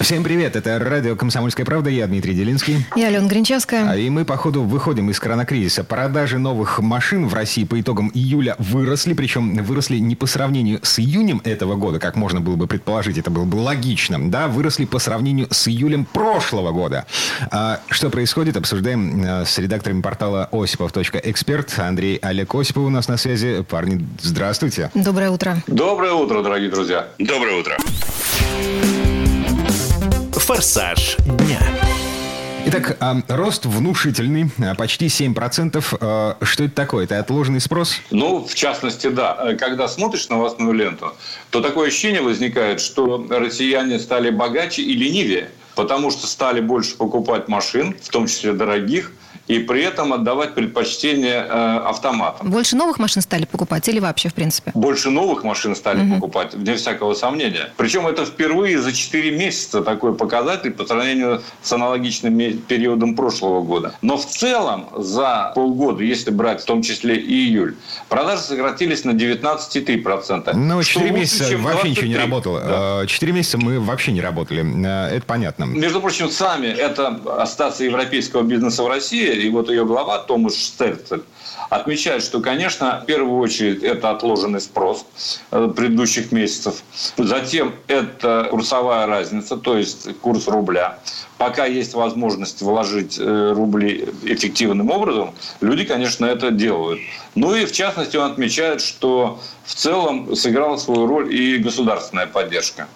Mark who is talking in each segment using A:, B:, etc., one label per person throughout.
A: Всем привет, это радио «Комсомольская правда», я Дмитрий Делинский.
B: Я Алена Гринчевская.
A: А И мы, походу, выходим из коронакризиса. Продажи новых машин в России по итогам июля выросли, причем выросли не по сравнению с июнем этого года, как можно было бы предположить, это было бы логично, да, выросли по сравнению с июлем прошлого года. А, что происходит, обсуждаем а, с редакторами портала осипов.эксперт. Андрей Олег Осипов у нас на связи. Парни, здравствуйте.
B: Доброе утро.
C: Доброе утро, дорогие друзья.
D: Доброе утро. Форсаж дня.
A: Итак, а, рост внушительный, а, почти 7%. А, Что это такое? Это отложенный спрос?
C: Ну, в частности, да. Когда смотришь новостную ленту, то такое ощущение возникает, что россияне стали богаче и ленивее, потому что стали больше покупать машин, в том числе дорогих, и при этом отдавать предпочтение э, автоматам.
B: Больше новых машин стали покупать или вообще, в принципе?
C: Больше новых машин стали покупать, вне всякого сомнения. Причем это впервые за 4 месяца такой показатель по сравнению с аналогичным периодом прошлого года. Но в целом за полгода, если брать в том числе и июль, продажи сократились на 19,3%.
A: Ну,
C: что
A: 4
C: лучше,
A: месяца вообще ничего не
C: 23.
A: работало.
C: Да.
A: Э, 4 месяца мы вообще не работали. Э, Это понятно.
C: Между прочим, сами это Ассоциация европейского бизнеса в России, и вот ее глава Томаш Стерцель отмечает, что, конечно, в первую очередь это отложенный спрос э, предыдущих месяцев. Затем это курсовая разница, то есть курс рубля. Пока есть возможность вложить э, рубли эффективным образом, люди, конечно, это делают. Ну и, в частности, он отмечает, что в целом сыграла свою роль и государственная поддержка.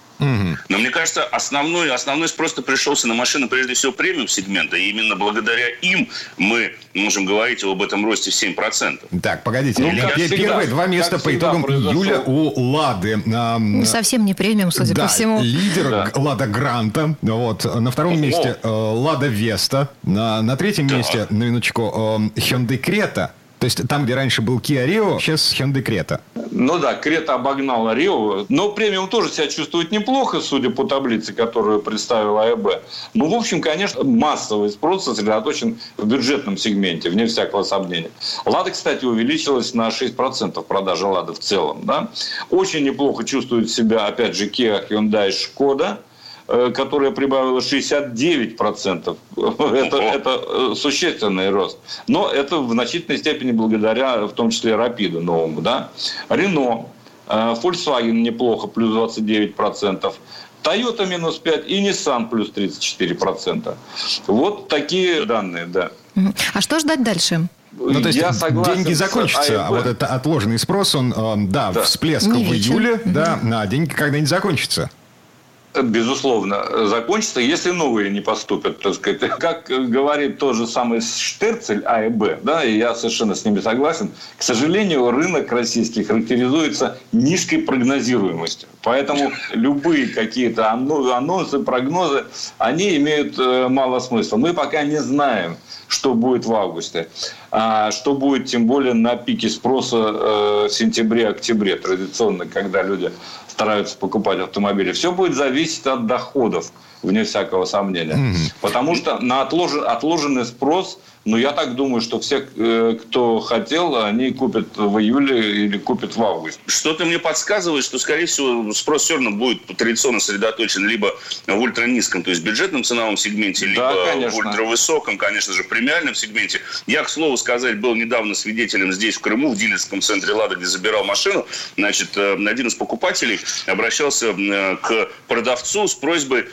E: Но мне кажется, основной, основной спрос пришелся на машины, прежде всего, премиум сегмента. И именно благодаря им мы можем говорить об этом росте в 7%.
A: Так, погодите.
C: Ну, как всегда,
A: Первые два места по итогам
C: произошел.
A: июля у Лады.
B: Не совсем не премиум, судя
A: да,
B: по всему.
A: лидер
C: Да.
A: Лада Гранта. Вот. На втором месте э, Лада Веста. На, на третьем месте, на минуточку, эм, Hyundai Крета. То есть там, где раньше был Kia Rio, сейчас Hyundai Крета.
C: Ну да, Крета обогнала Рио. Но премиум тоже себя чувствует неплохо, судя по таблице, которую представила АЭБ. Ну, в общем, конечно, массовый спрос сосредоточен в бюджетном сегменте, вне всякого сомнения. Лада, кстати, увеличилась на 6% продажи Лады в целом. Да? Очень неплохо чувствует себя, опять же, Kia, Hyundai, э, которая прибавила 69%. Это, это э, существенный рост. Но это в значительной степени благодаря, в том числе, Рапиду новому. Да? Рено, э, Volkswagen неплохо, плюс 29%. Toyota минус 5 и Nissan плюс 34%. Вот такие данные, да.
B: А что ждать дальше?
A: Ну, то есть
C: Я согласен
A: деньги закончатся, а вот это отложенный спрос, он, да,
C: Да.
A: всплеск
B: Не
A: в июле, да, а деньги когда-нибудь закончатся.
C: Безусловно, закончится, если новые не поступят, так сказать. Как говорит тот же самый Штерцель А и Б, да, и я совершенно с ними согласен, к сожалению, рынок российский характеризуется низкой прогнозируемостью. Поэтому любые какие-то ано- анонсы, прогнозы, они имеют э, мало смысла. Мы пока не знаем, что будет в августе. А что будет, тем более, на пике спроса э, в сентябре-октябре, традиционно, когда люди стараются покупать автомобили. Все будет зависеть от доходов, вне всякого сомнения. Потому что на отложен- отложенный спрос, ну, я так думаю, что все, э, кто хотел, они купят в июле или купят в августе.
E: Что-то мне подсказывает, что, скорее всего, спрос все равно будет традиционно сосредоточен либо в ультранизком, то есть бюджетном ценовом сегменте, либо
C: Да,
E: в ультравысоком, конечно же, премиальном сегменте. Я, к слову сказать, был недавно свидетелем здесь, в Крыму, в дилерском центре «Лада», где забирал машину. Значит, э, один из покупателей обращался э, к продавцу с просьбой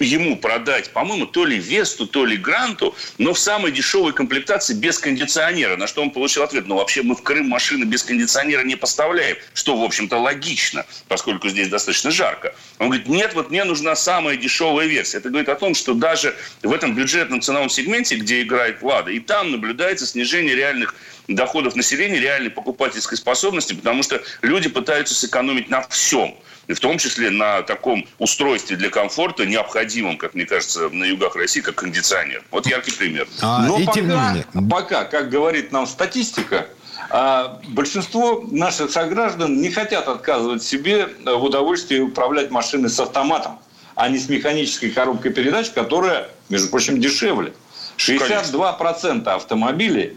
E: ему продать, по-моему, то ли Весту, то ли Гранту, но в самой дешевой комплектации без кондиционера. На что он получил ответ, ну вообще мы в Крым машины без кондиционера не поставляем, что, в общем-то, логично, поскольку здесь достаточно жарко. Он говорит, нет, вот мне нужна самая дешевая версия. Это говорит о том, что даже в этом бюджетном ценовом сегменте, где играет Лада, и там наблюдается снижение реальных доходов населения, реальной покупательской способности, потому что люди пытаются сэкономить на всем. И в том числе на таком устройстве для комфорта, необходимом, как мне кажется, на югах России, как кондиционер. Вот яркий пример.
A: А,
C: Но
A: и тем не
C: пока,
A: менее,
C: пока, как говорит нам статистика, А большинство наших сограждан не хотят отказывать себе в удовольствии управлять машиной с автоматом, а не с механической коробкой передач, которая, между прочим, дешевле. 62% автомобилей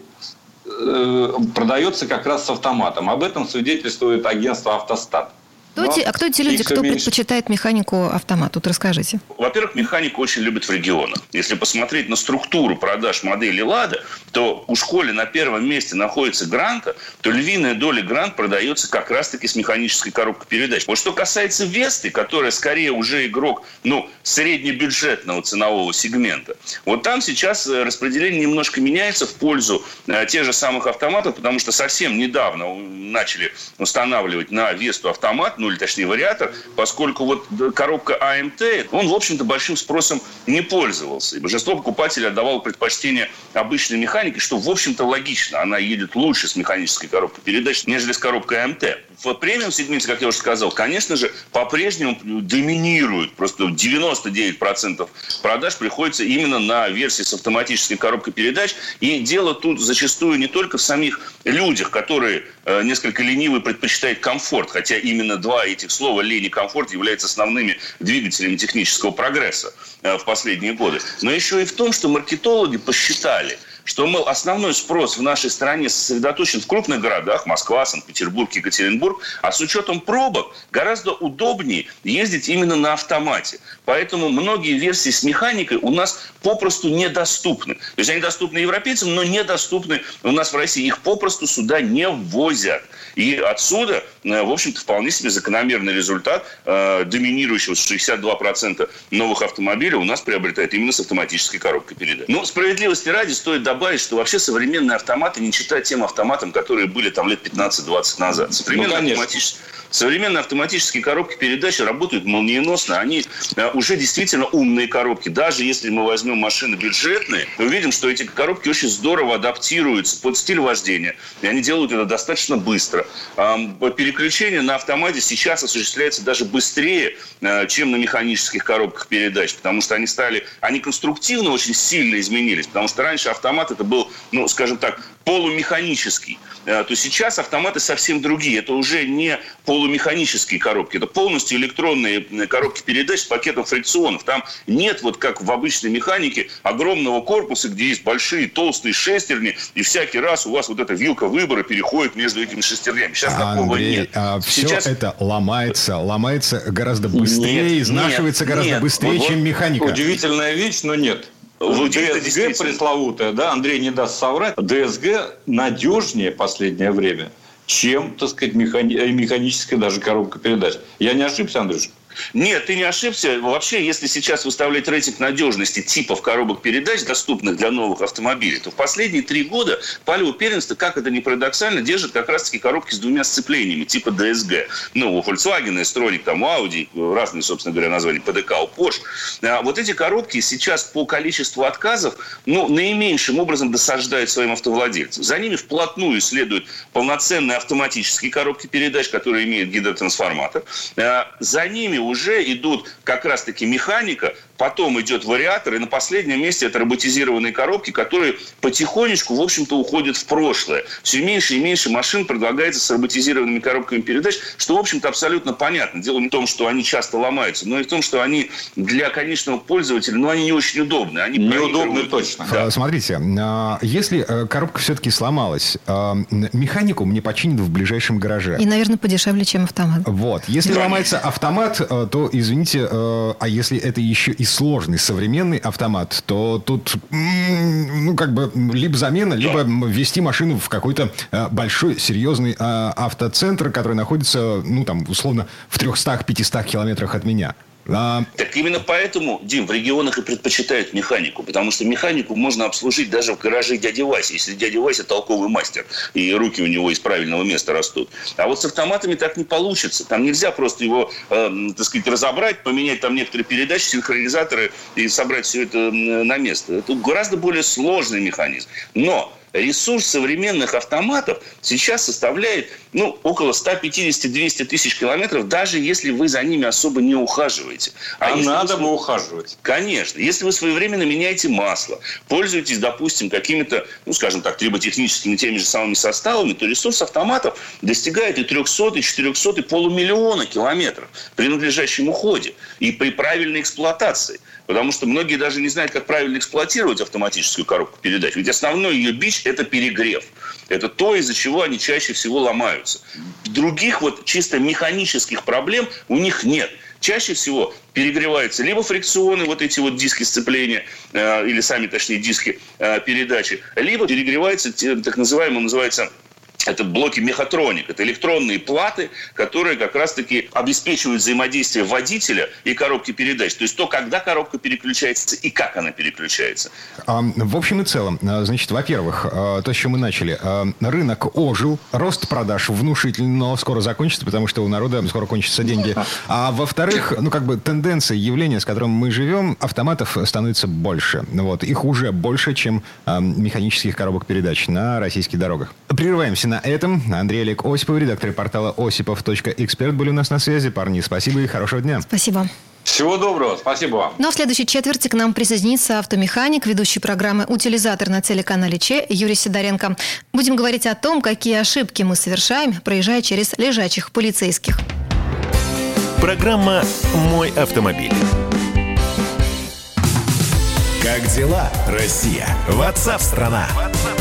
C: э, продается как раз с автоматом. Об этом свидетельствует агентство «Автостат».
B: Кто
C: Но
B: те, а кто те люди, кто
C: меньше.
B: предпочитает механику автомат? Вот расскажите.
E: Во-первых, механику очень любят в регионах. Если посмотреть на структуру продаж модели «Лада», то у школе на первом месте находится «Гранта», то львиная доля «Грант» продается как раз-таки с механической коробкой передач. Вот что касается «Весты», которая скорее уже игрок ну, среднебюджетного ценового сегмента, вот там сейчас э, распределение немножко меняется в пользу э, тех же самых автоматов, потому что совсем недавно у- начали устанавливать на «Весту» автомат, ну или точнее вариатор, поскольку вот коробка АМТ, он, в общем-то, большим спросом не пользовался. И большинство покупателей отдавало предпочтение обычной механике, что, в общем-то, логично. Она едет лучше с механической коробкой передач, нежели с коробкой АМТ. В премиум-сегменте, как я уже сказал, конечно же, по-прежнему доминирует. Просто 99% продаж приходится именно на версии с автоматической коробкой передач. И дело тут зачастую не только в самих людях, которые э, несколько ленивы предпочитают комфорт, хотя именно два этих слова «лень» и «комфорт» являются основными двигателями технического прогресса э, в последние годы. Но еще и в том, что маркетологи посчитали, что, мол, основной спрос в нашей стране сосредоточен в крупных городах, Москва, Санкт-Петербург, Екатеринбург, а с учетом пробок гораздо удобнее ездить именно на автомате. Поэтому многие версии с механикой у нас попросту недоступны. То есть они доступны европейцам, но недоступны у нас в России. Их попросту сюда не ввозят. И отсюда, э, в общем-то, вполне себе закономерный результат э, доминирующего 62% новых автомобилей у нас приобретает именно с автоматической коробкой передач. Ну, справедливости ради стоит добавить, что вообще современные автоматы не читают тем автоматам, которые были там лет 15-20 назад. Современные,
C: Ну,
E: автоматические, современные автоматические коробки передач работают молниеносно. Они э, уже действительно умные коробки. Даже если мы возьмем машины бюджетные, мы увидим, что эти коробки очень здорово адаптируются под стиль вождения. И они делают это достаточно быстро. Переключение на автомате сейчас осуществляется даже быстрее, э, чем на механических коробках передач, потому что они стали, они конструктивно очень сильно изменились, потому что раньше автомат это был, ну, скажем так, полумеханический, Э, то сейчас автоматы совсем другие. Это уже не полумеханические коробки, это полностью электронные э, коробки передач с пакетом фрикционов. Там нет, вот как в обычной механике, огромного корпуса, где есть большие толстые шестерни, и всякий раз у вас вот эта вилка выбора переходит между этими шестернями. Сейчас такого
A: Андрей,
E: нет.
A: а все
E: Сейчас
A: это ломается, ломается гораздо быстрее,
C: Нет,
A: изнашивается
E: нет,
A: гораздо
E: нет.
A: быстрее,
C: Вот
A: чем механика.
C: Удивительная вещь, но нет.
E: Это
C: ДСГ пресловутая, да, Андрей не даст соврать. ДСГ надежнее последнее время, чем, так сказать, механи- механическая даже коробка передач. Я не ошибся, Андрюш?
E: Нет, ты не ошибся. Вообще, если сейчас выставлять рейтинг надежности типов коробок передач, доступных для новых автомобилей, то в последние три года палево первенство, как это ни парадоксально, держит как раз-таки коробки с двумя сцеплениями типа DSG. Ну, у Volkswagen, Stronix, там, у Audi, разные, собственно говоря, названия, PDK, у Porsche. А вот эти коробки сейчас по количеству отказов, ну, наименьшим образом досаждают своим автовладельцам. За ними вплотную следуют полноценные автоматические коробки передач, которые имеют гидротрансформатор. А За ними уже идут как раз-таки механика, потом идет вариатор, и на последнем месте это роботизированные коробки, которые потихонечку, в общем-то, уходят в прошлое. Все меньше и меньше машин предлагается с роботизированными коробками передач, что, в общем-то, абсолютно понятно. Дело не в том, что они часто ломаются, но и в том, что они для конечного пользователя, ну, они не очень удобны. Они
C: Неудобны точно.
A: А, Смотрите, а, если э, коробка все-таки сломалась, а, механику мне починят в ближайшем гараже.
B: И, наверное, подешевле, чем автомат.
A: Вот. Если
E: Да.
A: ломается автомат, э, то, извините, э, а если это еще и сложный современный автомат, то тут, ну, как бы, либо замена, либо ввести машину в какой-то э, большой, серьезный э, автоцентр, который находится, ну, там, условно, в 300-500 километрах от меня. А,
E: Так именно поэтому, Дим, в регионах и предпочитают механику, потому что механику можно обслужить даже в гараже дяди Васи, если дядя Вася толковый мастер, и руки у него из правильного места растут. А вот с автоматами так не получится. Там нельзя просто его, э, так сказать, разобрать, поменять там некоторые передачи, синхронизаторы и собрать все это на место. Это гораздо более сложный механизм. Но ресурс современных автоматов сейчас составляет ну, около 150-200 тысяч километров, даже если вы за ними особо не ухаживаете.
C: А, а надо
E: вы...
C: бы ухаживать.
E: Конечно. Если вы своевременно меняете масло, пользуетесь, допустим, какими-то, ну, скажем так, триботехническими теми же самыми составами, то ресурс автоматов достигает и 300, и 400, и полумиллиона километров при надлежащем уходе и при правильной эксплуатации. Потому что многие даже не знают, как правильно эксплуатировать автоматическую коробку передач. Ведь основной ее бич – это перегрев. Это то, из-за чего они чаще всего ломаются. Других вот чисто механических проблем у них нет. Чаще всего перегреваются либо фрикционы, вот эти вот диски сцепления, э, или сами, точнее, диски э, передачи, либо перегревается так называемый, называется это блоки мехатроник, это электронные платы, которые как раз-таки обеспечивают взаимодействие водителя и коробки передач. То есть то, когда коробка переключается и как она переключается.
A: А, в общем и целом, а, значит, во-первых, а, то, с чем мы начали. Рынок ожил, рост продаж внушительный, но скоро закончится, потому что у народа скоро кончатся деньги. А во-вторых, ну, как бы тенденция, явление, с которым мы живем, автоматов становится больше. Вот. Их уже больше, чем механических коробок передач на российских дорогах. Прерываемся на на этом Андрей Олег Осипов, редактор портала осипов.эксперт, были у нас на связи. Парни, спасибо и хорошего дня.
B: Спасибо.
C: Всего доброго, спасибо вам.
B: Ну а в следующей четверти к нам присоединится автомеханик, ведущий программы «Утилизатор» на телеканале Че Юрий Сидоренко. Будем говорить о том, какие ошибки мы совершаем, проезжая через лежачих полицейских.
D: Программа «Мой автомобиль». Как дела, Россия? Ватсап-страна!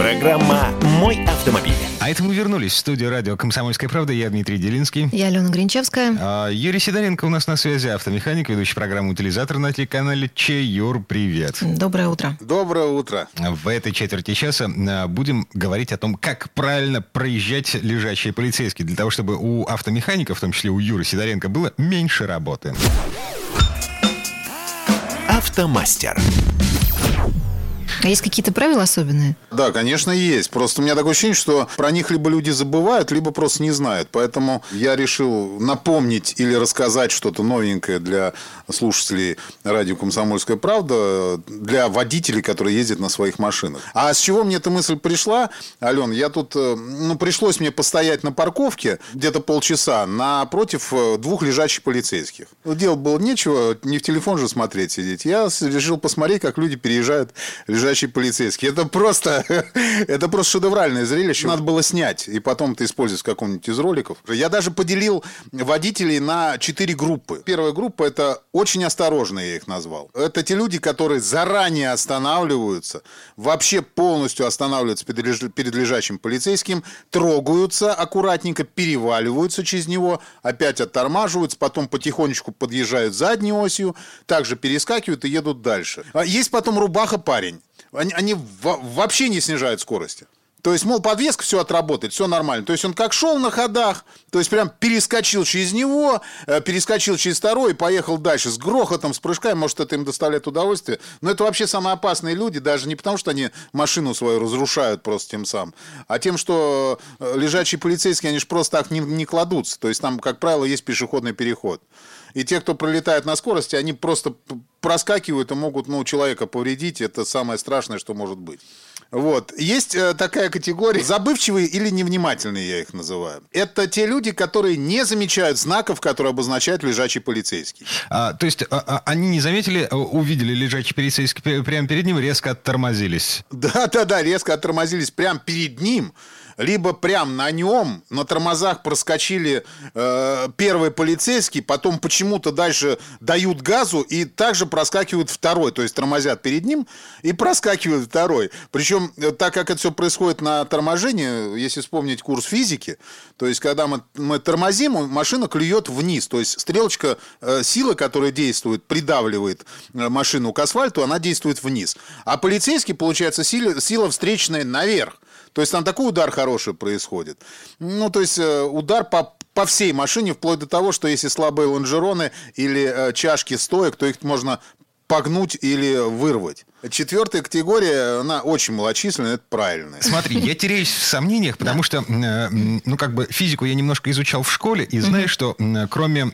D: Программа «Мой автомобиль».
A: А это мы вернулись в студию радио «Комсомольская правда». Я Дмитрий Делинский.
B: Я Алена Гринчевская.
A: А, Юрий Сидоренко у нас на связи, автомеханик, ведущий программу «Утилизатор» на телеканале Че. Юр, привет.
B: Доброе утро.
F: Доброе утро.
A: В этой четверти часа а, будем говорить о том, как правильно проезжать лежачие полицейские, для того, чтобы у автомеханика, в том числе у Юры Сидоренко, было меньше работы.
D: Автомастер.
B: А есть какие-то правила особенные?
F: Да, конечно, есть. Просто у меня такое ощущение, что про них либо люди забывают, либо просто не знают. Поэтому я решил напомнить или рассказать что-то новенькое для слушателей радио «Комсомольская правда», для водителей, которые ездят на своих машинах. А с чего мне эта мысль пришла, Ален? Я тут, э, ну, пришлось мне постоять на парковке где-то полчаса напротив э, двух лежачих полицейских. Делать было нечего, не в телефон же смотреть сидеть. Я решил посмотреть, как люди переезжают лежачие лежачий полицейский. Это просто, это просто шедевральное зрелище. Надо было снять и потом это использовать в каком-нибудь из роликов. Я даже поделил водителей на четыре группы. Первая группа – это очень осторожные, я их назвал. Это те люди, которые заранее останавливаются, вообще полностью останавливаются перед лежачим полицейским, трогаются аккуратненько, переваливаются через него, опять оттормаживаются, потом потихонечку подъезжают задней осью, также перескакивают и едут дальше. А есть потом рубаха-парень они, они вообще не снижают скорости. То есть, мол, подвеска все отработает, все нормально. То есть, он как шел на ходах, то есть, прям перескочил через него, э, перескочил через второй и поехал дальше с грохотом, с прыжками. Может, это им доставляет удовольствие. Но это вообще самые опасные люди, даже не потому, что они машину свою разрушают просто тем самым, а тем, что э, лежачие полицейские, они же просто так не, не кладутся. То есть, там, как правило, есть пешеходный переход. И те, кто пролетает на скорости, они просто проскакивают и могут ну, человека повредить. Это самое страшное, что может быть. Вот. Есть э, такая категория забывчивые или невнимательные, я их называю. Это те люди, которые не замечают знаков, которые обозначают лежачий полицейский.
A: А, то есть а, а, они не заметили, а, увидели лежачий полицейский прямо перед ним, резко оттормозились.
F: Да-да-да, резко оттормозились прямо перед ним либо прям на нем на тормозах проскочили э, первый полицейский, потом почему-то дальше дают газу и также проскакивают второй, то есть тормозят перед ним и проскакивают второй. Причем, э, так как это все происходит на торможении, если вспомнить курс физики, то есть когда мы, мы тормозим, машина клюет вниз, то есть стрелочка э, силы, которая действует, придавливает э, машину к асфальту, она действует вниз. А полицейский, получается, сила, сила встречная наверх. То есть там такой удар хороший происходит. Ну, то есть э, удар по по всей машине, вплоть до того, что если слабые лонжероны или э, чашки стоек, то их можно погнуть или вырвать. Четвертая категория, она очень малочисленная, это правильно.
A: Смотри, я теряюсь в сомнениях, потому что, э, ну, как бы физику я немножко изучал в школе, и знаю, что кроме э,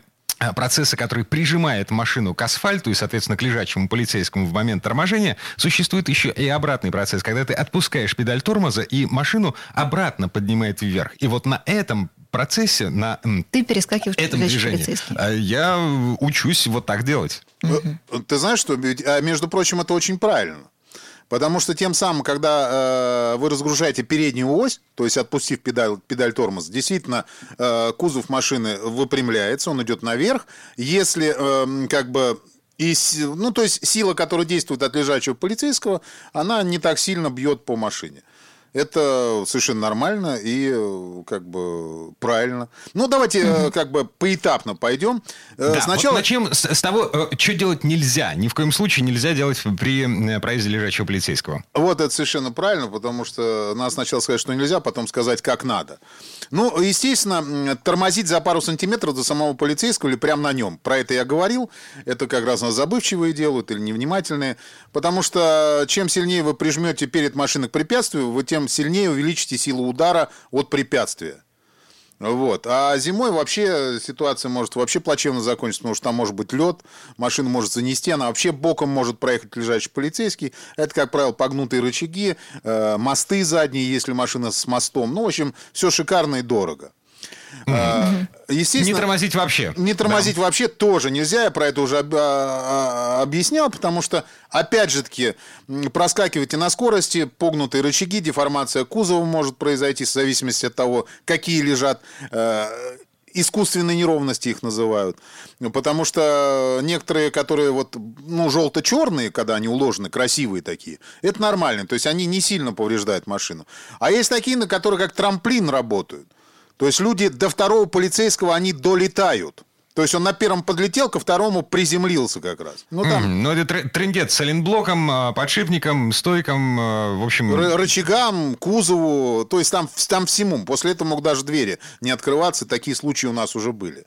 A: процесса, который прижимает машину к асфальту и, соответственно, к лежачему полицейскому в момент торможения, существует еще и обратный процесс, когда ты отпускаешь педаль тормоза, и машину обратно поднимает вверх. И вот на этом процессе, на
B: Ты перескакиваешь
A: этом движении, а я учусь вот так делать.
F: Угу. Ты знаешь, что, а, между прочим, это очень правильно. Потому что тем самым, когда э, вы разгружаете переднюю ось, то есть отпустив педаль, педаль тормоза, действительно э, кузов машины выпрямляется, он идет наверх. Если э, как бы и, ну, то есть сила, которая действует от лежачего полицейского, она не так сильно бьет по машине. Это совершенно нормально и как бы правильно. Ну, давайте угу. как бы поэтапно пойдем.
A: Э, да, Сначала... Вот начнем с, с того, э, что делать нельзя. Ни в коем случае нельзя делать при проезде лежачего полицейского.
F: Вот это совершенно правильно, потому что надо сначала сказать, что нельзя, потом сказать, как надо. Ну, естественно, тормозить за пару сантиметров до самого полицейского или прямо на нем. Про это я говорил. Это как раз нас забывчивые делают или невнимательные. Потому что чем сильнее вы прижмете перед машиной к препятствию, вы тем сильнее увеличите силу удара от препятствия. Вот. А зимой вообще ситуация может вообще плачевно закончиться, потому что там может быть лед, машина может занести, она вообще боком может проехать лежачий полицейский. Это, как правило, погнутые рычаги, э, мосты задние, если машина с мостом. Ну, в общем, все шикарно и дорого.
A: Mm-hmm. Естественно, не тормозить вообще.
F: Не тормозить да. вообще тоже нельзя. Я про это уже об, а, объяснял, потому что, опять же таки, проскакивайте на скорости, погнутые рычаги, деформация кузова может произойти в зависимости от того, какие лежат э, искусственные неровности их называют. Потому что некоторые, которые вот, ну, желто-черные, когда они уложены, красивые такие, это нормально. То есть они не сильно повреждают машину. А есть такие, на которые как трамплин работают. То есть люди до второго полицейского, они долетают. То есть он на первом подлетел, ко второму приземлился как раз.
A: Ну, там... Mm, ну, это трендец с оленблоком, а, подшипником, стойком, а, в общем...
F: Р- рычагам, кузову, то есть там, там всему. После этого мог даже двери не открываться. Такие случаи у нас уже были.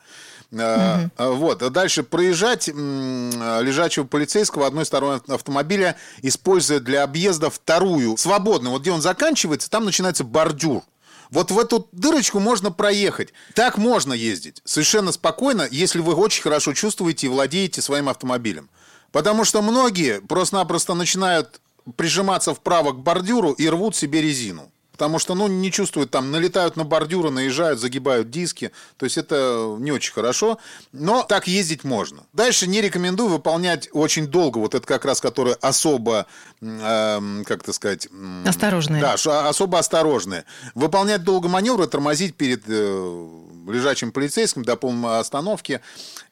F: Mm-hmm. Вот. А дальше проезжать лежачего полицейского одной стороны автомобиля, используя для объезда вторую, свободную. Вот где он заканчивается, там начинается бордюр. Вот в эту дырочку можно проехать. Так можно ездить. Совершенно спокойно, если вы очень хорошо чувствуете и владеете своим автомобилем. Потому что многие просто-напросто начинают прижиматься вправо к бордюру и рвут себе резину. Потому что, ну, не чувствуют там, налетают на бордюры, наезжают, загибают диски. То есть это не очень хорошо. Но так ездить можно. Дальше не рекомендую выполнять очень долго. Вот это как раз, которое особо, э, как это сказать...
B: Осторожные.
F: Да, особо осторожные. Выполнять долго маневры, тормозить перед э, лежачим полицейским до полной остановки.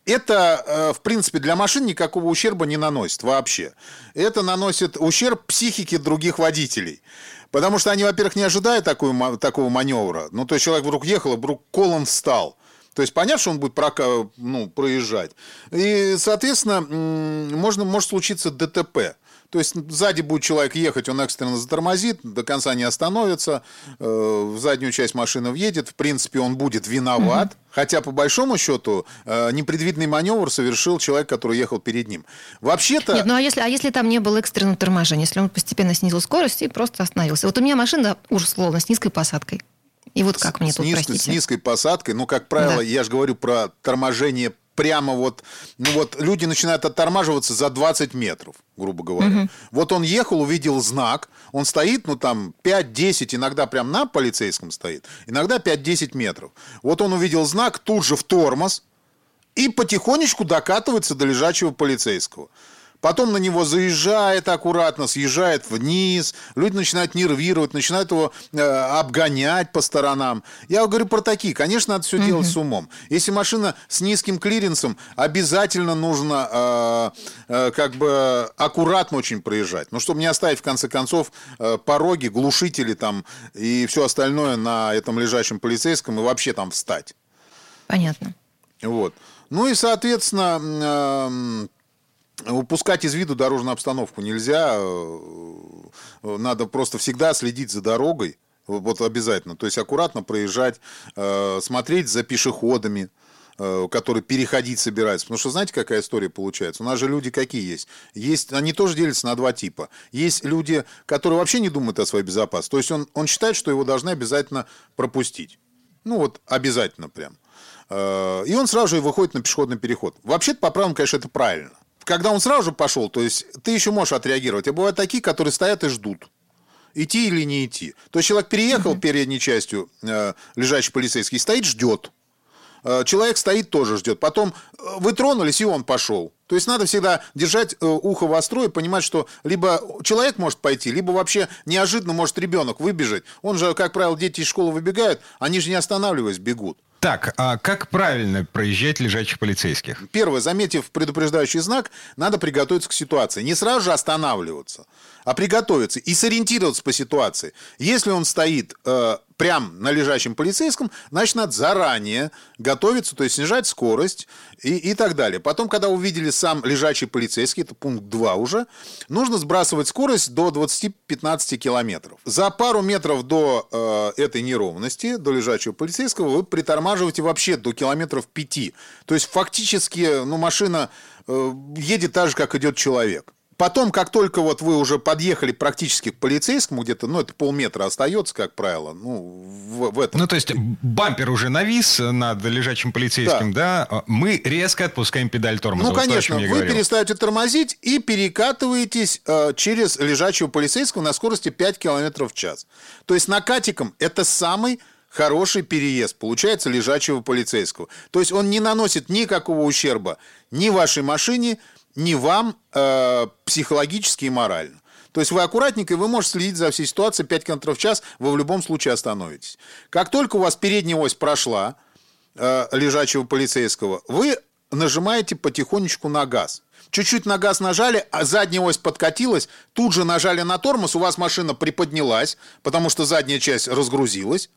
F: Это, э, в принципе, для машин никакого ущерба не наносит вообще. Это наносит ущерб психике других водителей. Потому что они, во-первых, не ожидают такую, такого маневра. Ну, то есть человек вдруг ехал, и вдруг колон встал. То есть понятно, что он будет прока... ну, проезжать. И, соответственно, можно, может случиться ДТП. То есть сзади будет человек ехать, он экстренно затормозит, до конца не остановится, э, в заднюю часть машины въедет, в принципе, он будет виноват. Угу. Хотя, по большому счету, э, непредвиденный маневр совершил человек, который ехал перед ним. Вообще-то...
B: Нет, ну а если, а если там не было экстренного торможения, если он постепенно снизил скорость и просто остановился? Вот у меня машина, условно, с низкой посадкой. И вот как мне с, тут, низ, простите?
F: С низкой посадкой, ну, как правило, да. я же говорю про торможение прямо вот, ну вот люди начинают оттормаживаться за 20 метров, грубо говоря. Угу. Вот он ехал, увидел знак, он стоит, ну там 5-10, иногда прям на полицейском стоит, иногда 5-10 метров. Вот он увидел знак, тут же в тормоз и потихонечку докатывается до лежачего полицейского потом на него заезжает аккуратно, съезжает вниз, люди начинают нервировать, начинают его э, обгонять по сторонам. Я говорю про такие. Конечно, надо все делать с умом. Если машина с низким клиренсом, обязательно нужно э, э, как бы аккуратно очень проезжать. Ну, чтобы не оставить, в конце концов, э, пороги, глушители там и все остальное на этом лежачем полицейском и вообще там встать.
B: Понятно.
F: Вот. Ну и, соответственно, э, упускать из виду дорожную обстановку нельзя. Э, надо просто всегда следить за дорогой. Вот обязательно. То есть аккуратно проезжать, э, смотреть за пешеходами, э, которые переходить собираются. Потому что знаете, какая история получается? У нас же люди какие есть? есть они тоже делятся на два типа. Есть люди, которые вообще не думают о своей безопасности. То есть он, он считает, что его должны обязательно пропустить. Ну вот обязательно прям. И он сразу же выходит на пешеходный переход. Вообще-то, по правилам, конечно, это правильно. Когда он сразу же пошел, то есть ты еще можешь отреагировать. А бывают такие, которые стоят и ждут идти или не идти. То есть человек переехал mm передней частью, э, лежачий полицейский, стоит, ждет. Э, человек стоит, тоже ждет. Потом э, вы тронулись, и он пошел. То есть надо всегда держать э, ухо востро и понимать, что либо человек может пойти, либо вообще неожиданно может ребенок выбежать. Он же, как правило, дети из школы выбегают, они же не останавливаясь бегут.
A: Так, а как правильно проезжать лежачих полицейских?
F: Первое, заметив предупреждающий знак, надо приготовиться к ситуации. Не сразу же останавливаться, а приготовиться и сориентироваться по ситуации. Если он стоит э, прям на лежащем полицейском, значит, надо заранее готовиться, то есть снижать скорость и, и так далее. Потом, когда увидели сам лежачий полицейский, это пункт 2 уже, нужно сбрасывать скорость до 20-15 километров. За пару метров до э, этой неровности, до лежачего полицейского, вы притормаживаете вообще до километров 5. То есть, фактически, ну, машина э, едет так же, как идет человек. Потом, как только вот вы уже подъехали практически к полицейскому, где-то, ну, это полметра остается, как правило, ну, в, в этом.
A: Ну, то есть бампер уже навис над лежачим полицейским, да? да? Мы резко отпускаем педаль тормоза.
F: Ну, вот конечно, то, вы говорил. перестаете тормозить и перекатываетесь э, через лежачего полицейского на скорости 5 км в час. То есть накатиком это самый хороший переезд, получается, лежачего полицейского. То есть он не наносит никакого ущерба ни вашей машине, ни вам э, психологически и морально. То есть вы аккуратненько, и вы можете следить за всей ситуацией 5 км в час, вы в любом случае остановитесь. Как только у вас передняя ось прошла, э, лежачего полицейского, вы нажимаете потихонечку на газ. Чуть-чуть на газ нажали, а задняя ось подкатилась, тут же нажали на тормоз, у вас машина приподнялась, потому что задняя часть разгрузилась.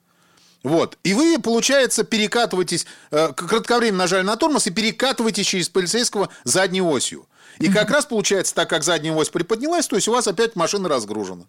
F: Вот. И вы, получается, перекатываетесь, э, кратковременно нажали на тормоз и перекатываетесь через полицейского задней осью. И как раз получается, так как задняя ось приподнялась, то есть у вас опять машина разгружена.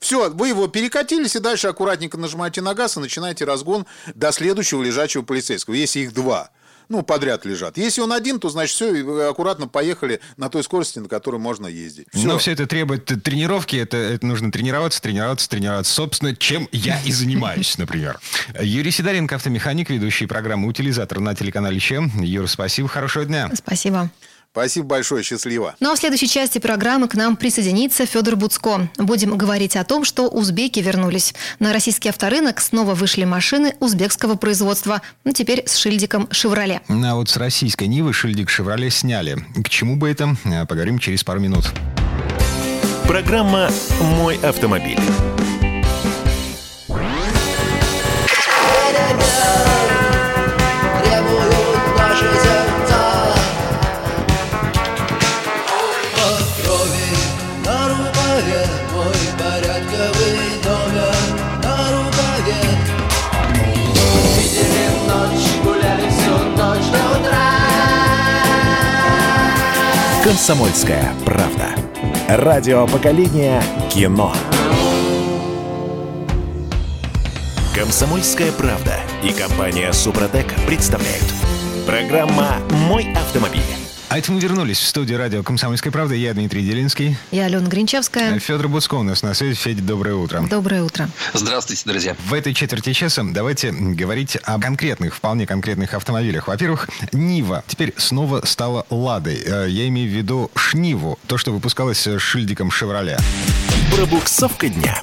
F: Все, вы его перекатились и дальше аккуратненько нажимаете на газ и начинаете разгон до следующего лежачего полицейского, если их два ну, подряд лежат. Если он один, то, значит, все, аккуратно поехали на той скорости, на которой можно ездить.
A: Все. Но все это требует тренировки, это, это нужно тренироваться, тренироваться, тренироваться. Собственно, чем я и занимаюсь, например. Юрий Сидоренко, автомеханик, ведущий программы «Утилизатор» на телеканале ЧЕМ. Юр, спасибо, хорошего дня.
B: Спасибо.
F: Спасибо большое, счастливо.
B: Ну а в следующей части программы к нам присоединится Федор Буцко. Будем говорить о том, что узбеки вернулись. На российский авторынок снова вышли машины узбекского производства. Ну, теперь с шильдиком «Шевроле».
A: А вот с российской Нивы шильдик «Шевроле» сняли. К чему бы это? Поговорим через пару минут.
D: Программа «Мой автомобиль». «Комсомольская правда». Радио поколения кино. «Комсомольская правда» и компания «Супротек» представляют. Программа «Мой автомобиль».
A: А это мы вернулись в студию радио «Комсомольская правда». Я Дмитрий Делинский.
B: Я Алена Гринчевская.
A: Федор Буцко у нас на связи. Федя, доброе утро.
B: Доброе утро.
G: Здравствуйте, друзья.
A: В этой четверти часа давайте говорить о конкретных, вполне конкретных автомобилях. Во-первых, Нива теперь снова стала Ладой. Э, я имею в виду Шниву, то, что выпускалось с шильдиком «Шевроле».
D: Пробуксовка дня.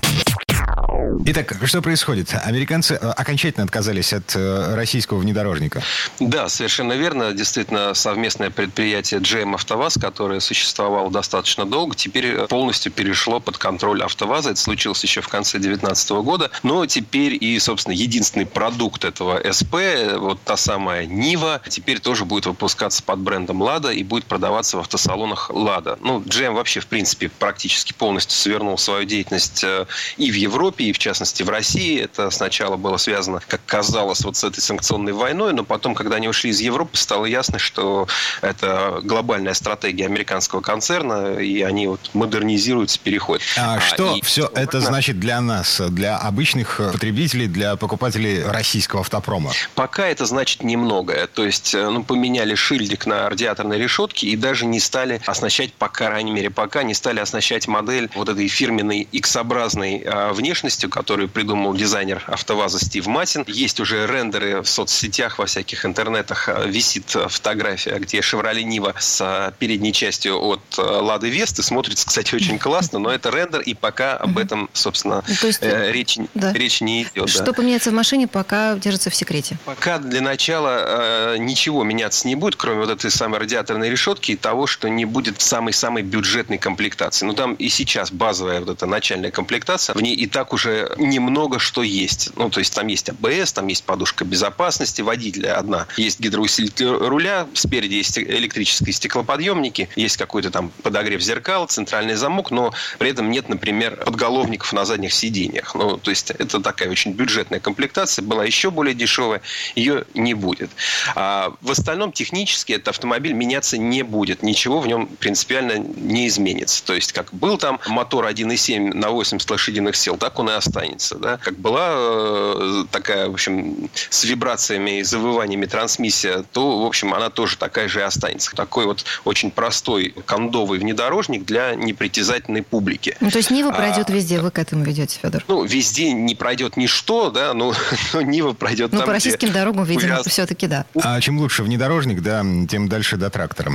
A: Итак, что происходит? Американцы э, окончательно отказались от э, российского внедорожника.
G: Да, совершенно верно. Действительно, совместное предприятие GM АвтоВАЗ, которое существовало достаточно долго, теперь полностью перешло под контроль АвтоВАЗа. Это случилось еще в конце 2019 года. Но теперь и, собственно, единственный продукт этого СП, вот та самая Нива, теперь тоже будет выпускаться под брендом Лада и будет продаваться в автосалонах Лада. Ну, GM вообще, в принципе, практически полностью свернул свою деятельность э, и в Европе, и в частности частности, в России. Это сначала было связано, как казалось, вот с этой санкционной войной, но потом, когда они ушли из Европы, стало ясно, что это глобальная стратегия американского концерна, и они вот модернизируются, переходят.
A: А, а что и, все это значит для нас, для обычных потребителей, для покупателей российского автопрома?
G: Пока это значит немного. То есть, э, ну, поменяли шильдик на радиаторной решетке и даже не стали оснащать, по крайней мере, пока не стали оснащать модель вот этой фирменной X-образной а, внешностью, которую придумал дизайнер АвтоВАЗа Стив Матин. Есть уже рендеры в соцсетях, во всяких интернетах. А, висит фотография, где Chevrolet Niva с а, передней частью от Лады Весты. Смотрится, кстати, очень классно, но это рендер, и пока об этом, собственно, ну, есть, э, речь, да. речь не идет.
B: Что да. поменяется в машине, пока держится в секрете?
G: Пока для начала э, ничего меняться не будет, кроме вот этой самой радиаторной решетки и того, что не будет самой-самой бюджетной комплектации. Ну, там и сейчас базовая вот эта начальная комплектация, в ней и так уже немного что есть. Ну, то есть там есть АБС, там есть подушка безопасности, водителя одна. Есть гидроусилитель руля, спереди есть электрические стеклоподъемники, есть какой-то там подогрев зеркал, центральный замок, но при этом нет, например, подголовников на задних сиденьях. Ну, то есть это такая очень бюджетная комплектация, была еще более дешевая, ее не будет. А в остальном технически этот автомобиль меняться не будет, ничего в нем принципиально не изменится. То есть как был там мотор 1.7 на 80 лошадиных сил, так он и останется. Да? Как была э, такая, в общем, с вибрациями и завываниями трансмиссия, то, в общем, она тоже такая же и останется. Такой вот очень простой кондовый внедорожник для непритязательной публики.
B: Ну, то есть Нива пройдет а, везде, вы к этому ведете, Федор?
G: Ну, везде не пройдет ничто, да, но, но Нива пройдет
B: ну,
G: там,
B: по российским дорогам, видимо, увяз... все-таки да.
A: А чем лучше внедорожник, да, тем дальше до трактора.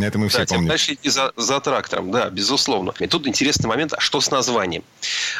A: Это мы все
G: да,
A: помним.
G: тем дальше идти за, за трактором, да, безусловно. И тут интересный момент, а что с названием?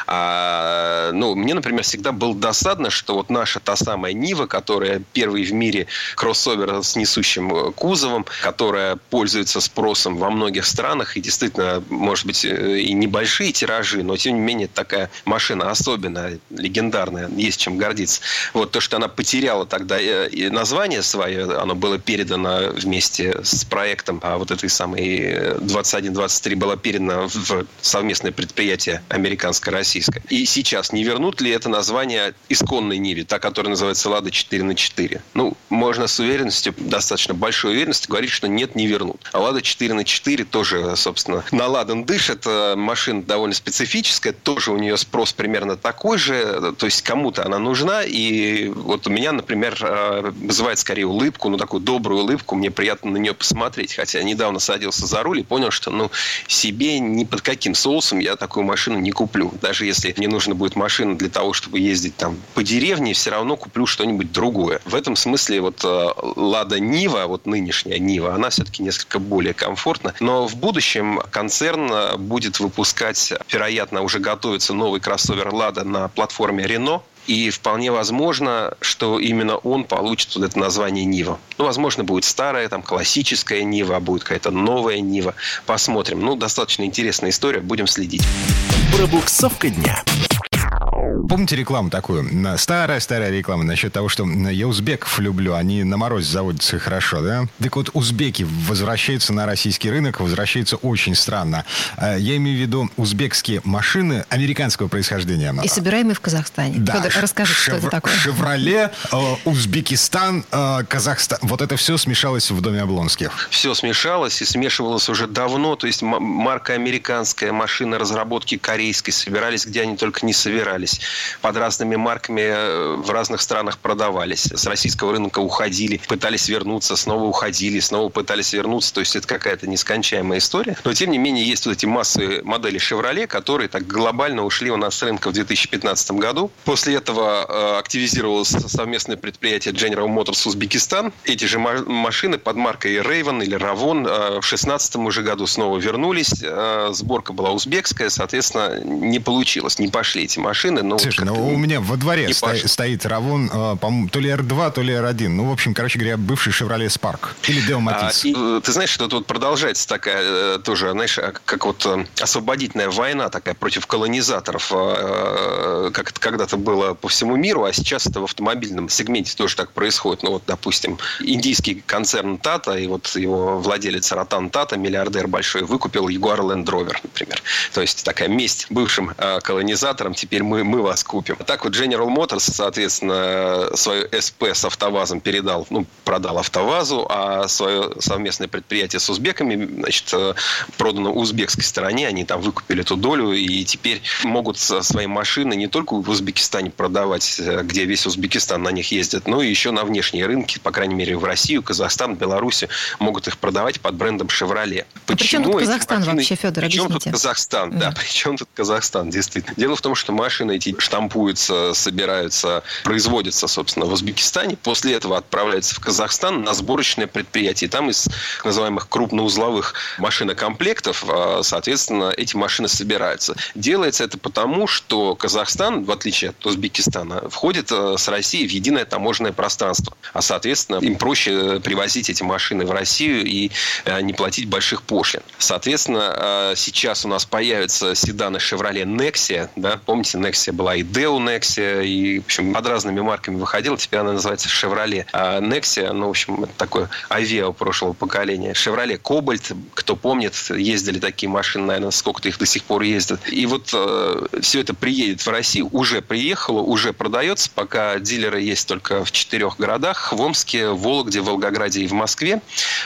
G: А, ну, мне, например, всегда было досадно, что вот наша та самая Нива, которая первый в мире кроссовер с несущим кузовом, которая пользуется спросом во многих странах и действительно, может быть, э, и небольшие тиражи, но тем не менее такая машина особенная, легендарная, есть чем гордиться. Вот то, что она потеряла тогда э, название свое, оно было передано вместе с проектом а вот этой самой 21-23 э, было передано в совместное предприятие американско-российское. И сейчас не вернут ли это название исконной Ниве, та, которая называется «Лада 4 на 4 Ну, можно с уверенностью, достаточно большой уверенностью говорить, что нет, не вернут. А «Лада 4 на 4 тоже, собственно, наладан дышит. Машина довольно специфическая, тоже у нее спрос примерно такой же. То есть кому-то она нужна. И вот у меня, например, э, вызывает скорее улыбку, ну, такую добрую улыбку. Мне приятно на нее посмотреть. Хотя недавно садился за руль и понял, что, ну, себе ни под каким соусом я такую машину не куплю. Даже если мне нужна будет машина для того, чтобы ездить там по деревне, все равно куплю что-нибудь другое. В этом смысле вот э, Лада Нива, вот нынешняя Нива, она все-таки несколько более комфортна. Но в будущем концерн будет выпускать, вероятно, уже готовится новый кроссовер Лада на платформе Renault. И вполне возможно, что именно он получит вот это название Нива. Ну, возможно, будет старая, там, классическая Нива, а будет какая-то новая Нива. Посмотрим. Ну, достаточно интересная история, будем следить.
D: Пробуксовка дня. now.
A: Помните рекламу такую? Старая-старая реклама насчет того, что я узбеков люблю, они на морозе заводятся хорошо, да? Так вот, узбеки возвращаются на российский рынок, возвращаются очень странно. А, я имею в виду узбекские машины американского происхождения.
B: И собираемые в Казахстане.
A: Да.
B: Федор, расскажи, Шев... что это такое.
A: Шевроле, э, Узбекистан, э, Казахстан. Вот это все смешалось в доме Облонских.
G: Все смешалось и смешивалось уже давно. То есть марка американская, машина разработки корейской собирались, где они только не собирались под разными марками э, в разных странах продавались. С российского рынка уходили, пытались вернуться, снова уходили, снова пытались вернуться. То есть это какая-то нескончаемая история. Но тем не менее есть вот эти массовые модели Chevrolet, которые так глобально ушли у нас с рынка в 2015 году. После этого э, активизировалось совместное предприятие General Motors Узбекистан. Эти же машины под маркой Raven или Ravon э, в 2016 уже году снова вернулись. Сборка была узбекская, соответственно, не получилось, не пошли эти машины. Но
A: Слушай, ну у меня во дворе сто, стоит Равон, э, то ли R2, то ли R1. Ну, в общем, короче говоря, бывший Chevrolet Spark. Или Deo Matiz. А,
G: и, э, ты знаешь, что тут продолжается такая э, тоже, знаешь, а, как вот освободительная война такая против колонизаторов, как это когда-то было по всему миру, а сейчас это в автомобильном сегменте тоже так происходит. Ну, вот, допустим, индийский концерн Тата и вот его владелец Ратан Тата, миллиардер большой, выкупил Jaguar Land Rover, например. То есть такая месть бывшим колонизаторам. Теперь мы, мы вас раз купим. Так вот General Motors, соответственно, свою СП с АвтоВАЗом передал, ну, продал АвтоВАЗу, а свое совместное предприятие с узбеками, значит, э, продано узбекской стороне, они там выкупили эту долю и теперь могут свои машины не только в Узбекистане продавать, э, где весь Узбекистан на них ездит, но и еще на внешние рынки, по крайней мере, в Россию, Казахстан, Беларусь могут их продавать под брендом Chevrolet.
B: Почему а при чем тут Казахстан машины... вообще, Федор,
G: При чем тут Казахстан? Да. да, при чем тут Казахстан, действительно. Дело в том, что машины эти штампуются, собираются, производятся, собственно, в Узбекистане, после этого отправляются в Казахстан на сборочное предприятие. Там из называемых крупноузловых машинокомплектов, а, соответственно, эти машины собираются. Делается это потому, что Казахстан, в отличие от Узбекистана, входит э, с Россией в единое таможенное пространство. А, соответственно, им проще привозить эти машины в Россию и э, не платить больших пошлин. Соответственно, э, сейчас у нас появятся седаны Chevrolet Nexia. Да? Помните, Nexia была и Deo Nexia, и, в общем, под разными марками выходила. Теперь она называется Chevrolet. Nexia, ну, в общем, это такое авиа прошлого поколения. Chevrolet Cobalt, кто помнит, ездили такие машины, наверное, сколько-то их до сих пор ездят. И вот э, все это приедет в Россию, уже приехало, уже продается, пока дилеры есть только в четырех городах, в Омске, Вологде, Волгограде и в Москве.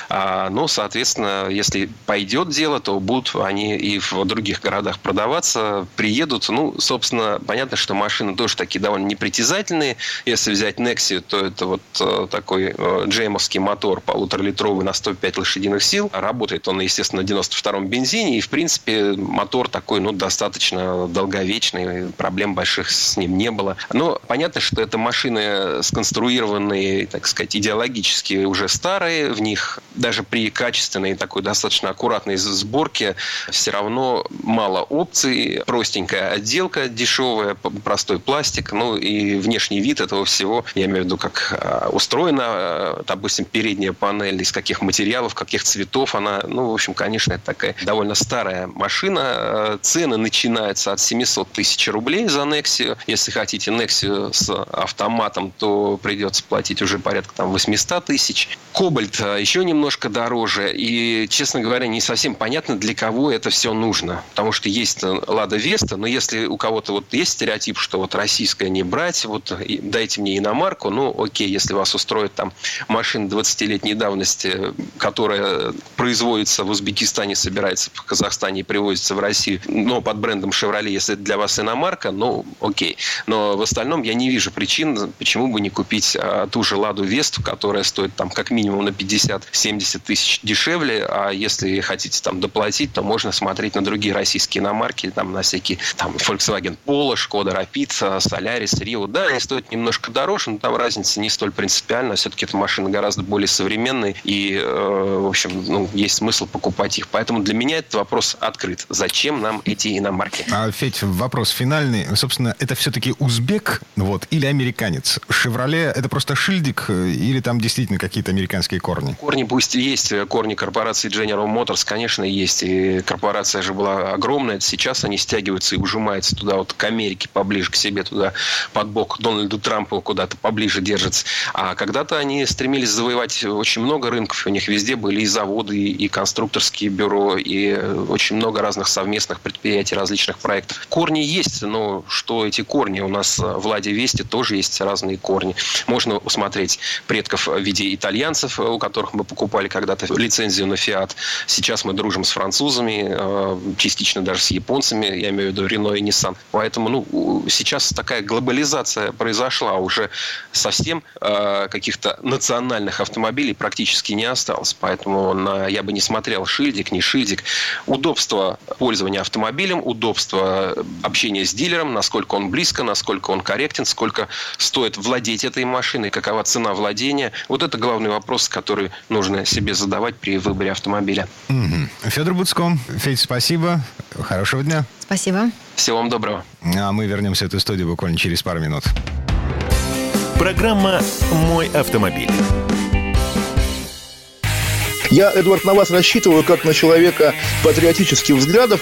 G: А, ну, соответственно, если пойдет дело, то будут они и в других городах продаваться, приедут. Ну, собственно, понятно, что машины тоже такие довольно непритязательные. Если взять Nexia, то это вот э, такой э, джеймовский мотор полуторалитровый на 105 лошадиных сил. Работает он, естественно, на 92-м бензине. И, в принципе, мотор такой, ну, достаточно долговечный. Проблем больших с ним не было. Но понятно, что это машины сконструированные, так сказать, идеологически уже старые. В них даже при качественной такой достаточно аккуратной сборке все равно мало опций. Простенькая отделка дешевая, простой пластик. Ну и внешний вид этого всего, я имею в виду, как а, устроена, а, допустим, передняя панель, из каких материалов, каких цветов она. Ну, в общем, конечно, это такая довольно старая машина. Цены начинаются от 700 тысяч рублей за Nexia. Если хотите Nexia с автоматом, то придется платить уже порядка там 800 тысяч. Кобальт а, еще немножко дороже. И, честно говоря, не совсем понятно, для кого это все нужно. Потому что есть Лада Веста, но если у кого-то вот есть стереотип, что вот российская не брать, вот дайте мне иномарку, ну окей, если вас устроит там машина 20-летней давности, которая производится в Узбекистане, собирается в Казахстане и привозится в Россию, но под брендом Chevrolet, если для вас иномарка, ну окей. Но в остальном я не вижу причин, почему бы не купить а, ту же Ладу Весту, которая стоит там как минимум на 50-70 тысяч дешевле, а если хотите там доплатить, то можно смотреть на другие российские иномарки, там на всякие там Volkswagen Polo, Skoda Rapid, Solaris, Rio. Да, они стоят немножко дороже, но там разница не столь принципиальна. Все-таки эта машина гораздо более современная, и, э, в общем, ну, есть смысл покупать их. Поэтому для меня этот вопрос открыт. Зачем нам эти иномарки?
A: А, Федь, вопрос финальный. Собственно, это все-таки узбек вот, или американец? «Шевроле» — это просто шильдик или там действительно какие-то американские корни?
G: Корни пусть есть. Корни корпорации General Motors, конечно, есть. И корпорация же была огромная. Сейчас они стягиваются и ужимаются туда вот к Америке поближе к себе, туда под бок Дональду Трампу куда-то поближе держатся. А когда-то они стремились завоевать очень много рынков. У них везде были и заводы, и конструкторские бюро, и очень много разных совместных предприятий, различных проектов. Корни есть, но что эти корни? У нас в Ладе Вести тоже есть разные корни. Можно усмотреть предков в виде итальянцев, у которых мы покупали когда-то лицензию на Фиат. Сейчас мы дружим с французами, э, частично даже с японцами, я имею в виду Рено и Nissan. Поэтому ну, сейчас такая глобализация произошла, уже совсем э, каких-то национальных автомобилей практически не осталось. Поэтому на, я бы не смотрел шильдик, не шильдик. Удобство пользования автомобилем, удобство общения с дилером, насколько он близко, насколько он корректен, сколько стоит владеть этой машиной, какова цена владения. Вот это главный вопрос, который нужно себе задавать при выборе автомобиля.
A: Угу. Федор Буцко, Федь, спасибо. Хорошего дня.
B: Спасибо.
G: Всего вам доброго.
A: А мы вернемся в эту студию буквально через пару минут.
D: Программа «Мой автомобиль».
H: Я, Эдвард, на вас рассчитываю как на человека патриотических взглядов.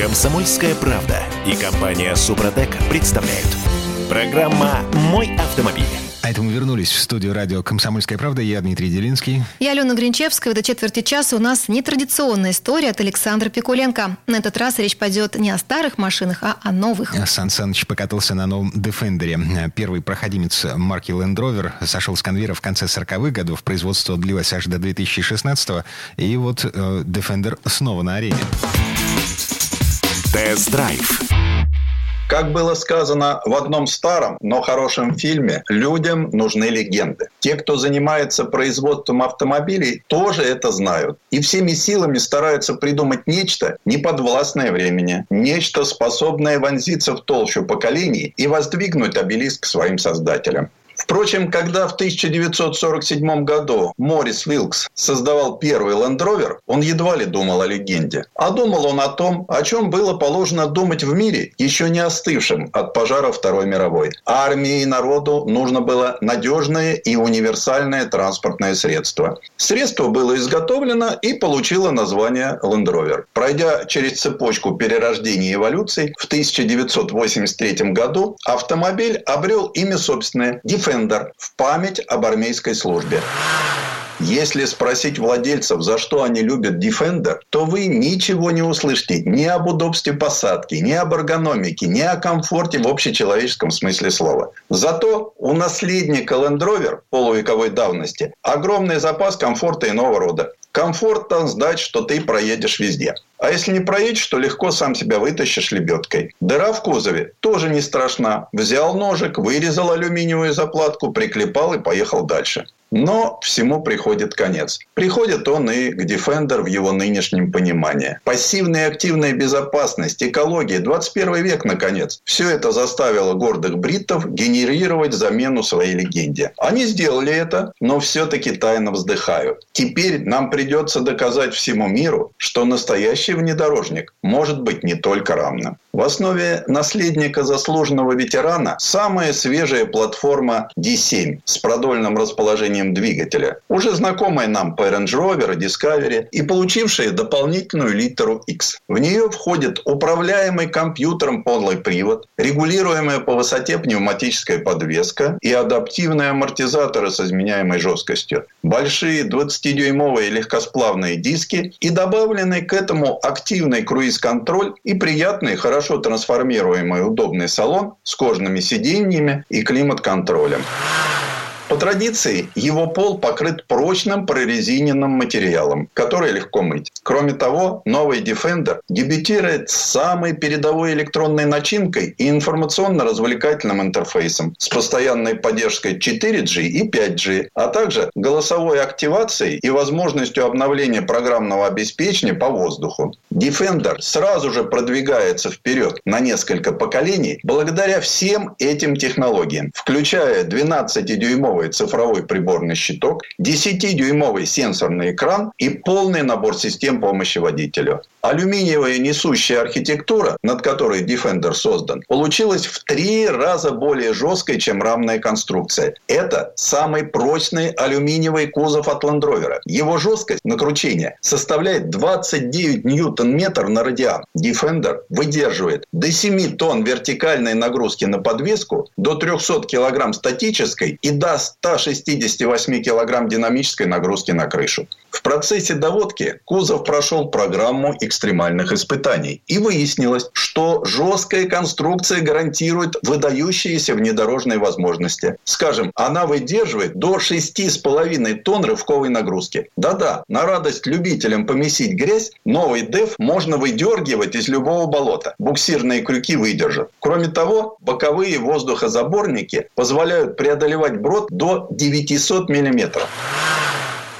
D: «Комсомольская правда» и компания «Супротек» представляют. Программа «Мой автомобиль».
A: А это мы вернулись в студию радио «Комсомольская правда». Я Дмитрий Делинский.
B: Я Алена Гринчевская. До четверти часа у нас нетрадиционная история от Александра Пикуленко. На этот раз речь пойдет не о старых машинах, а о новых.
A: Сан Саныч покатался на новом Defender. Первый проходимец марки Land Rover сошел с конвейера в конце 40-х годов. Производство длилось аж до 2016-го. И вот э, Defender снова на арене.
D: Тест-драйв.
I: Как было сказано в одном старом, но хорошем фильме, людям нужны легенды. Те, кто занимается производством автомобилей, тоже это знают. И всеми силами стараются придумать нечто неподвластное времени. Нечто, способное вонзиться в толщу поколений и воздвигнуть обелиск своим создателям. Впрочем, когда в 1947 году Морис Вилкс создавал первый Land Rover, он едва ли думал о легенде. А думал он о том, о чем было положено думать в мире, еще не остывшем от пожара Второй мировой. Армии и народу нужно было надежное и универсальное транспортное средство. Средство было изготовлено и получило название Land Rover. Пройдя через цепочку перерождения и эволюций, в 1983 году автомобиль обрел имя собственное – Defender в память об армейской службе. Если спросить владельцев, за что они любят Defender, то вы ничего не услышите ни об удобстве посадки, ни об эргономике, ни о комфорте в общечеловеческом смысле слова. Зато у наследника Land Rover полувековой давности огромный запас комфорта иного рода. Комфортно знать, что ты проедешь везде. А если не проедешь, то легко сам себя вытащишь лебедкой. Дыра в кузове тоже не страшна. Взял ножик, вырезал алюминиевую заплатку, приклепал и поехал дальше. Но всему приходит конец. Приходит он и к Defender в его нынешнем понимании. Пассивная и активная безопасность, экология, 21 век, наконец. Все это заставило гордых бриттов генерировать замену своей легенде. Они сделали это, но все-таки тайно вздыхают. Теперь нам придется доказать всему миру, что настоящий внедорожник может быть не только равным. В основе наследника заслуженного ветерана самая свежая платформа D7 с продольным расположением двигателя, уже знакомая нам по Range Rover, Discovery и получившая дополнительную литеру X. В нее входит управляемый компьютером полный привод, регулируемая по высоте пневматическая подвеска и адаптивные амортизаторы с изменяемой жесткостью, большие 20-дюймовые легкосплавные диски и добавленный к этому активный круиз-контроль и приятный, хорошо трансформируемый удобный салон с кожаными сиденьями и климат-контролем. По традиции, его пол покрыт прочным прорезиненным материалом, который легко мыть. Кроме того, новый Defender дебютирует с самой передовой электронной начинкой и информационно-развлекательным интерфейсом с постоянной поддержкой 4G и 5G, а также голосовой активацией и возможностью обновления программного обеспечения по воздуху. Defender сразу же продвигается вперед на несколько поколений благодаря всем этим технологиям, включая 12-дюймовый дюймовый цифровой приборный щиток, 10-дюймовый сенсорный экран и полный набор систем помощи водителю. Алюминиевая несущая архитектура, над которой Defender создан, получилась в три раза более жесткой, чем рамная конструкция. Это самый прочный алюминиевый кузов от Land Rover. Его жесткость накручения составляет 29 ньютон-метр на радиан. Defender выдерживает до 7 тонн вертикальной нагрузки на подвеску, до 300 килограмм статической и до 168 килограмм динамической нагрузки на крышу. В процессе доводки кузов прошел программу экстремальных испытаний. И выяснилось, что жесткая конструкция гарантирует выдающиеся внедорожные возможности. Скажем, она выдерживает до 6,5 тонн рывковой нагрузки. Да-да, на радость любителям помесить грязь, новый DEF можно выдергивать из любого болота. Буксирные крюки выдержат. Кроме того, боковые воздухозаборники позволяют преодолевать брод до 900 миллиметров.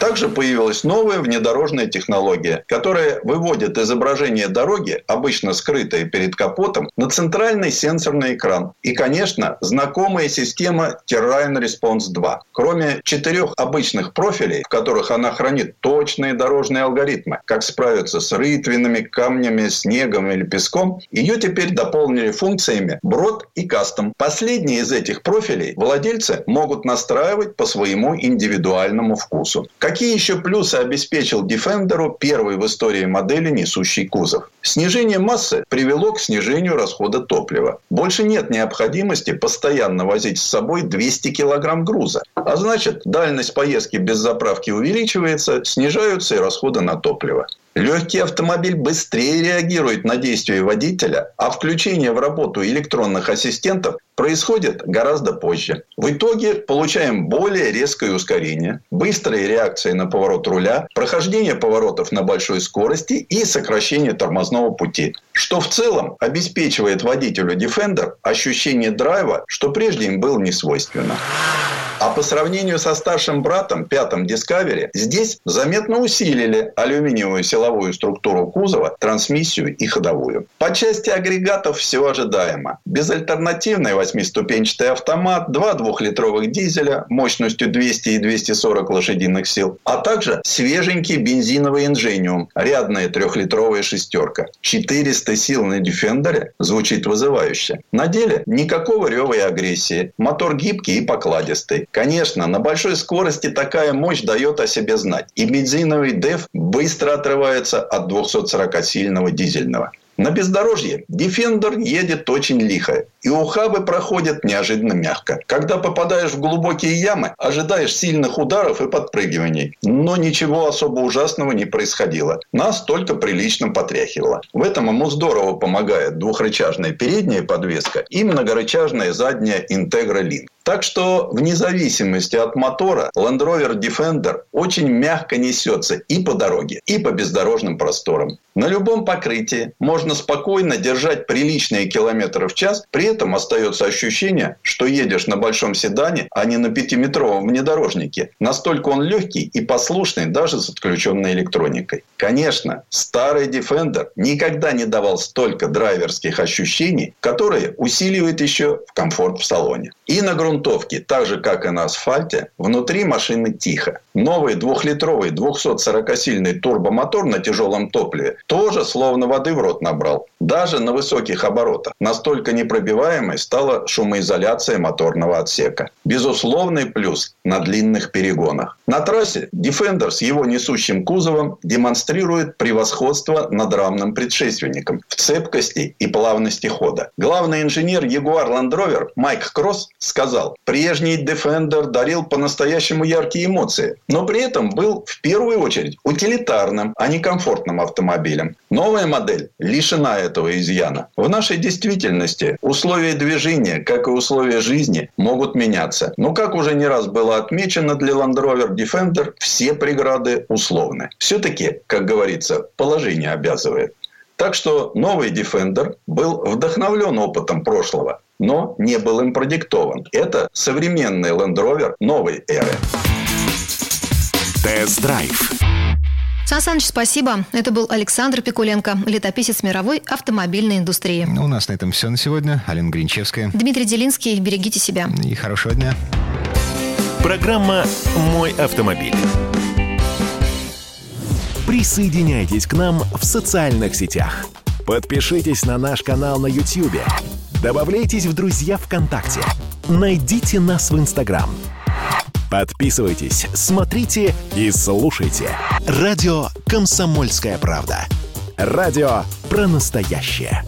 I: Также появилась новая внедорожная технология, которая выводит изображение дороги, обычно скрытое перед капотом, на центральный сенсорный экран. И, конечно, знакомая система Terrain Response 2. Кроме четырех обычных профилей, в которых она хранит точные дорожные алгоритмы, как справиться с рытвинами, камнями, снегом или песком, ее теперь дополнили функциями брод и кастом. Последние из этих профилей владельцы могут настраивать по своему индивидуальному вкусу. Какие еще плюсы обеспечил Defender первый в истории модели несущий кузов? Снижение массы привело к снижению расхода топлива. Больше нет необходимости постоянно возить с собой 200 килограмм груза. А значит, дальность поездки без заправки увеличивается, снижаются и расходы на топливо. Легкий автомобиль быстрее реагирует на действия водителя, а включение в работу электронных ассистентов происходит гораздо позже. В итоге получаем более резкое ускорение, быстрые реакции на поворот руля, прохождение поворотов на большой скорости и сокращение тормозного пути, что в целом обеспечивает водителю Defender ощущение драйва, что прежде им было не свойственно. А по сравнению со старшим братом, пятым Discovery, здесь заметно усилили алюминиевую силовую структуру кузова, трансмиссию и ходовую. По части агрегатов все ожидаемо. Безальтернативный восьмиступенчатый автомат, два двухлитровых дизеля мощностью 200 и 240 лошадиных сил, а также свеженький бензиновый инжениум, рядная трехлитровая шестерка. 400 сил на Defender звучит вызывающе. На деле никакого рева и агрессии. Мотор гибкий и покладистый. Конечно, на большой скорости такая мощь дает о себе знать. И бензиновый DEF быстро отрывается от 240-сильного дизельного. На бездорожье Defender едет очень лихо, и ухабы проходят неожиданно мягко. Когда попадаешь в глубокие ямы, ожидаешь сильных ударов и подпрыгиваний. Но ничего особо ужасного не происходило. Нас только прилично потряхивало. В этом ему здорово помогает двухрычажная передняя подвеска и многорычажная задняя Integra Link. Так что вне зависимости от мотора Land Rover Defender очень мягко несется и по дороге, и по бездорожным просторам. На любом покрытии можно спокойно держать приличные километры в час, при этом остается ощущение, что едешь на большом седане, а не на пятиметровом внедорожнике. Настолько он легкий и послушный даже с отключенной электроникой. Конечно, старый Defender никогда не давал столько драйверских ощущений, которые усиливают еще в комфорт в салоне. И на грунтовке, так же как и на асфальте, внутри машины тихо. Новый двухлитровый 240-сильный турбомотор на тяжелом топливе тоже словно воды в рот набрал. Даже на высоких оборотах. Настолько непробиваемой стала шумоизоляция моторного отсека. Безусловный плюс на длинных перегонах. На трассе Defender с его несущим кузовом демонстрирует превосходство над равным предшественником в цепкости и плавности хода. Главный инженер Jaguar Land Rover Майк Кросс сказал, прежний Defender дарил по-настоящему яркие эмоции, но при этом был в первую очередь утилитарным, а не комфортным автомобилем. Новая модель лишена этого изъяна. В нашей действительности условия движения, как и условия жизни, могут меняться. Но, как уже не раз было отмечено для Land Rover Defender, все преграды условны. Все-таки, как говорится, положение обязывает. Так что новый Defender был вдохновлен опытом прошлого, но не был им продиктован. Это современный Land Rover новой эры.
D: Тест-драйв.
B: Сан Саныч, спасибо. Это был Александр Пикуленко, летописец мировой автомобильной индустрии.
A: У нас на этом все на сегодня. Алина Гринчевская.
B: Дмитрий Делинский, берегите себя.
A: И хорошего дня.
D: Программа «Мой автомобиль». Присоединяйтесь к нам в социальных сетях. Подпишитесь на наш канал на YouTube. Добавляйтесь в друзья ВКонтакте. Найдите нас в Инстаграм. Подписывайтесь, смотрите и слушайте. Радио «Комсомольская правда». Радио про настоящее.